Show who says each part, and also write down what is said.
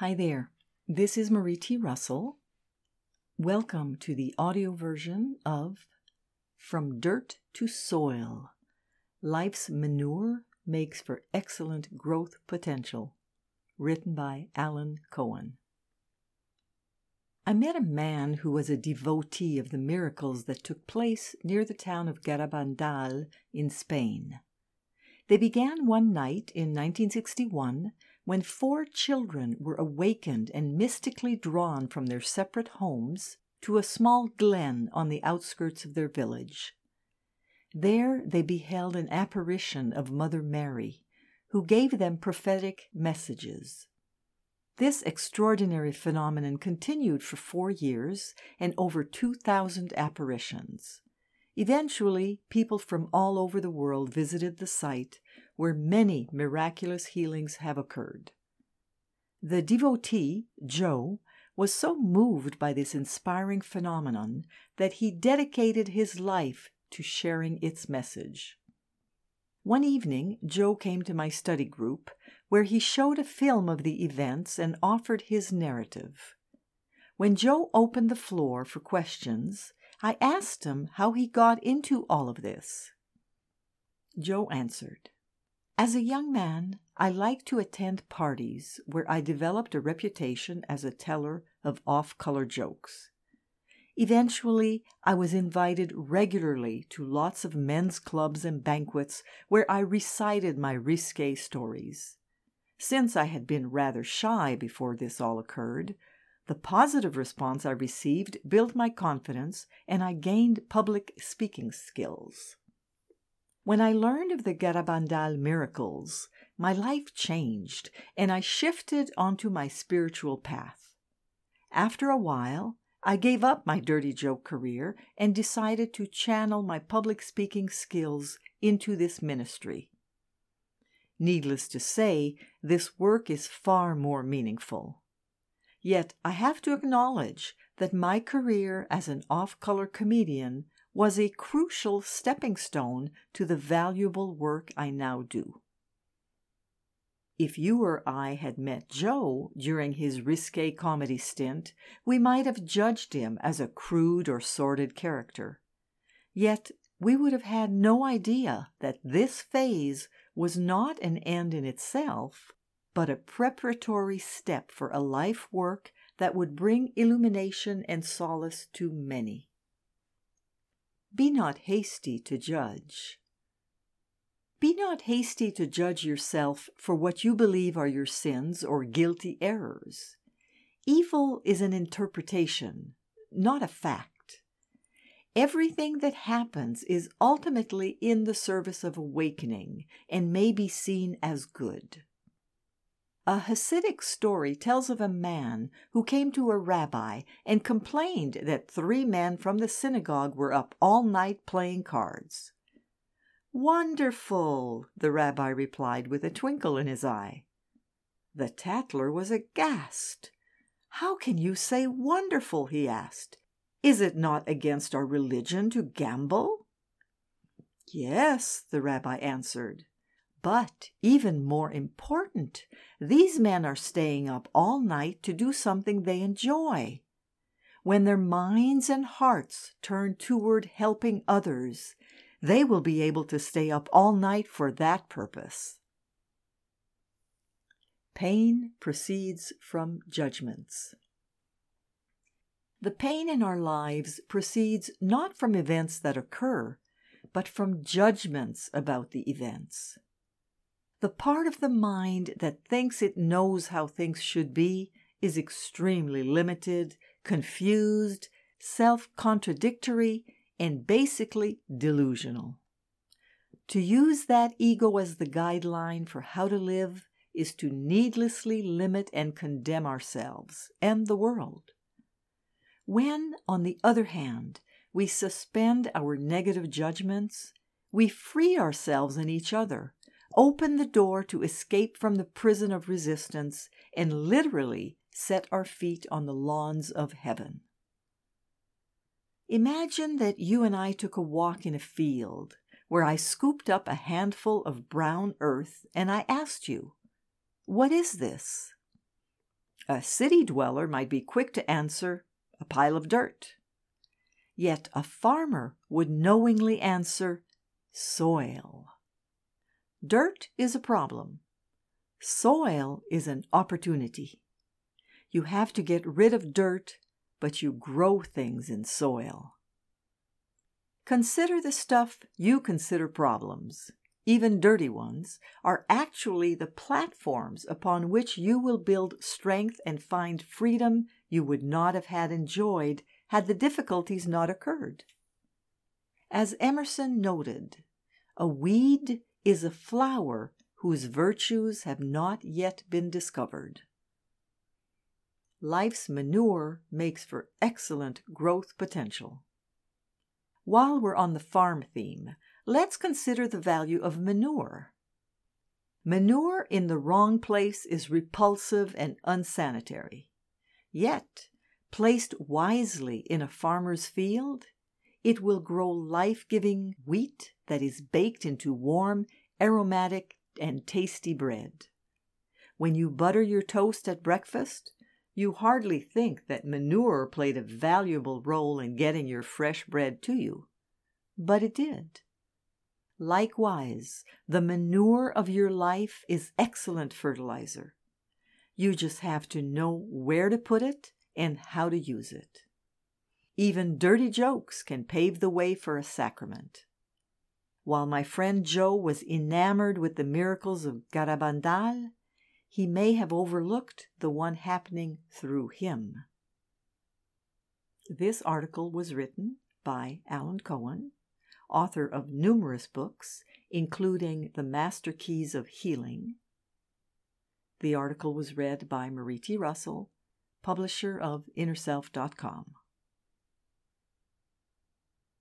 Speaker 1: Hi there. This is Marie T. Russell. Welcome to the audio version of From Dirt to Soil Life's Manure Makes for Excellent Growth Potential, written by Alan Cohen. I met a man who was a devotee of the miracles that took place near the town of Garabandal in Spain. They began one night in 1961 when four children were awakened and mystically drawn from their separate homes to a small glen on the outskirts of their village. There they beheld an apparition of Mother Mary, who gave them prophetic messages. This extraordinary phenomenon continued for four years and over 2,000 apparitions. Eventually, people from all over the world visited the site where many miraculous healings have occurred. The devotee, Joe, was so moved by this inspiring phenomenon that he dedicated his life to sharing its message. One evening, Joe came to my study group, where he showed a film of the events and offered his narrative. When Joe opened the floor for questions, I asked him how he got into all of this. Joe answered, As a young man, I liked to attend parties where I developed a reputation as a teller of off color jokes. Eventually, I was invited regularly to lots of men's clubs and banquets where I recited my risque stories. Since I had been rather shy before this all occurred, the positive response I received built my confidence and I gained public speaking skills. When I learned of the Garabandal miracles, my life changed and I shifted onto my spiritual path. After a while, I gave up my dirty joke career and decided to channel my public speaking skills into this ministry. Needless to say, this work is far more meaningful. Yet I have to acknowledge that my career as an off color comedian was a crucial stepping stone to the valuable work I now do. If you or I had met Joe during his risque comedy stint, we might have judged him as a crude or sordid character. Yet we would have had no idea that this phase was not an end in itself, but a preparatory step for a life work that would bring illumination and solace to many. Be not hasty to judge. Be not hasty to judge yourself for what you believe are your sins or guilty errors. Evil is an interpretation, not a fact. Everything that happens is ultimately in the service of awakening and may be seen as good. A Hasidic story tells of a man who came to a rabbi and complained that three men from the synagogue were up all night playing cards. Wonderful, the rabbi replied with a twinkle in his eye. The tattler was aghast. How can you say wonderful? he asked. Is it not against our religion to gamble? Yes, the rabbi answered. But even more important, these men are staying up all night to do something they enjoy. When their minds and hearts turn toward helping others, they will be able to stay up all night for that purpose. Pain proceeds from judgments. The pain in our lives proceeds not from events that occur, but from judgments about the events. The part of the mind that thinks it knows how things should be is extremely limited, confused, self contradictory, and basically delusional. To use that ego as the guideline for how to live is to needlessly limit and condemn ourselves and the world. When, on the other hand, we suspend our negative judgments, we free ourselves and each other open the door to escape from the prison of resistance and literally set our feet on the lawns of heaven. Imagine that you and I took a walk in a field where I scooped up a handful of brown earth and I asked you, What is this? A city dweller might be quick to answer, a pile of dirt. Yet a farmer would knowingly answer, soil. Dirt is a problem. Soil is an opportunity. You have to get rid of dirt, but you grow things in soil. Consider the stuff you consider problems, even dirty ones, are actually the platforms upon which you will build strength and find freedom you would not have had enjoyed had the difficulties not occurred. As Emerson noted, a weed is a flower whose virtues have not yet been discovered. Life's manure makes for excellent growth potential. While we're on the farm theme, let's consider the value of manure. Manure in the wrong place is repulsive and unsanitary. Yet, placed wisely in a farmer's field, it will grow life giving wheat that is baked into warm, aromatic, and tasty bread. When you butter your toast at breakfast, you hardly think that manure played a valuable role in getting your fresh bread to you. But it did. Likewise, the manure of your life is excellent fertilizer. You just have to know where to put it and how to use it. Even dirty jokes can pave the way for a sacrament. While my friend Joe was enamored with the miracles of Garabandal, he may have overlooked the one happening through him. This article was written by Alan Cohen, author of numerous books, including The Master Keys of Healing. The article was read by Marie T. Russell, publisher of InnerSelf.com.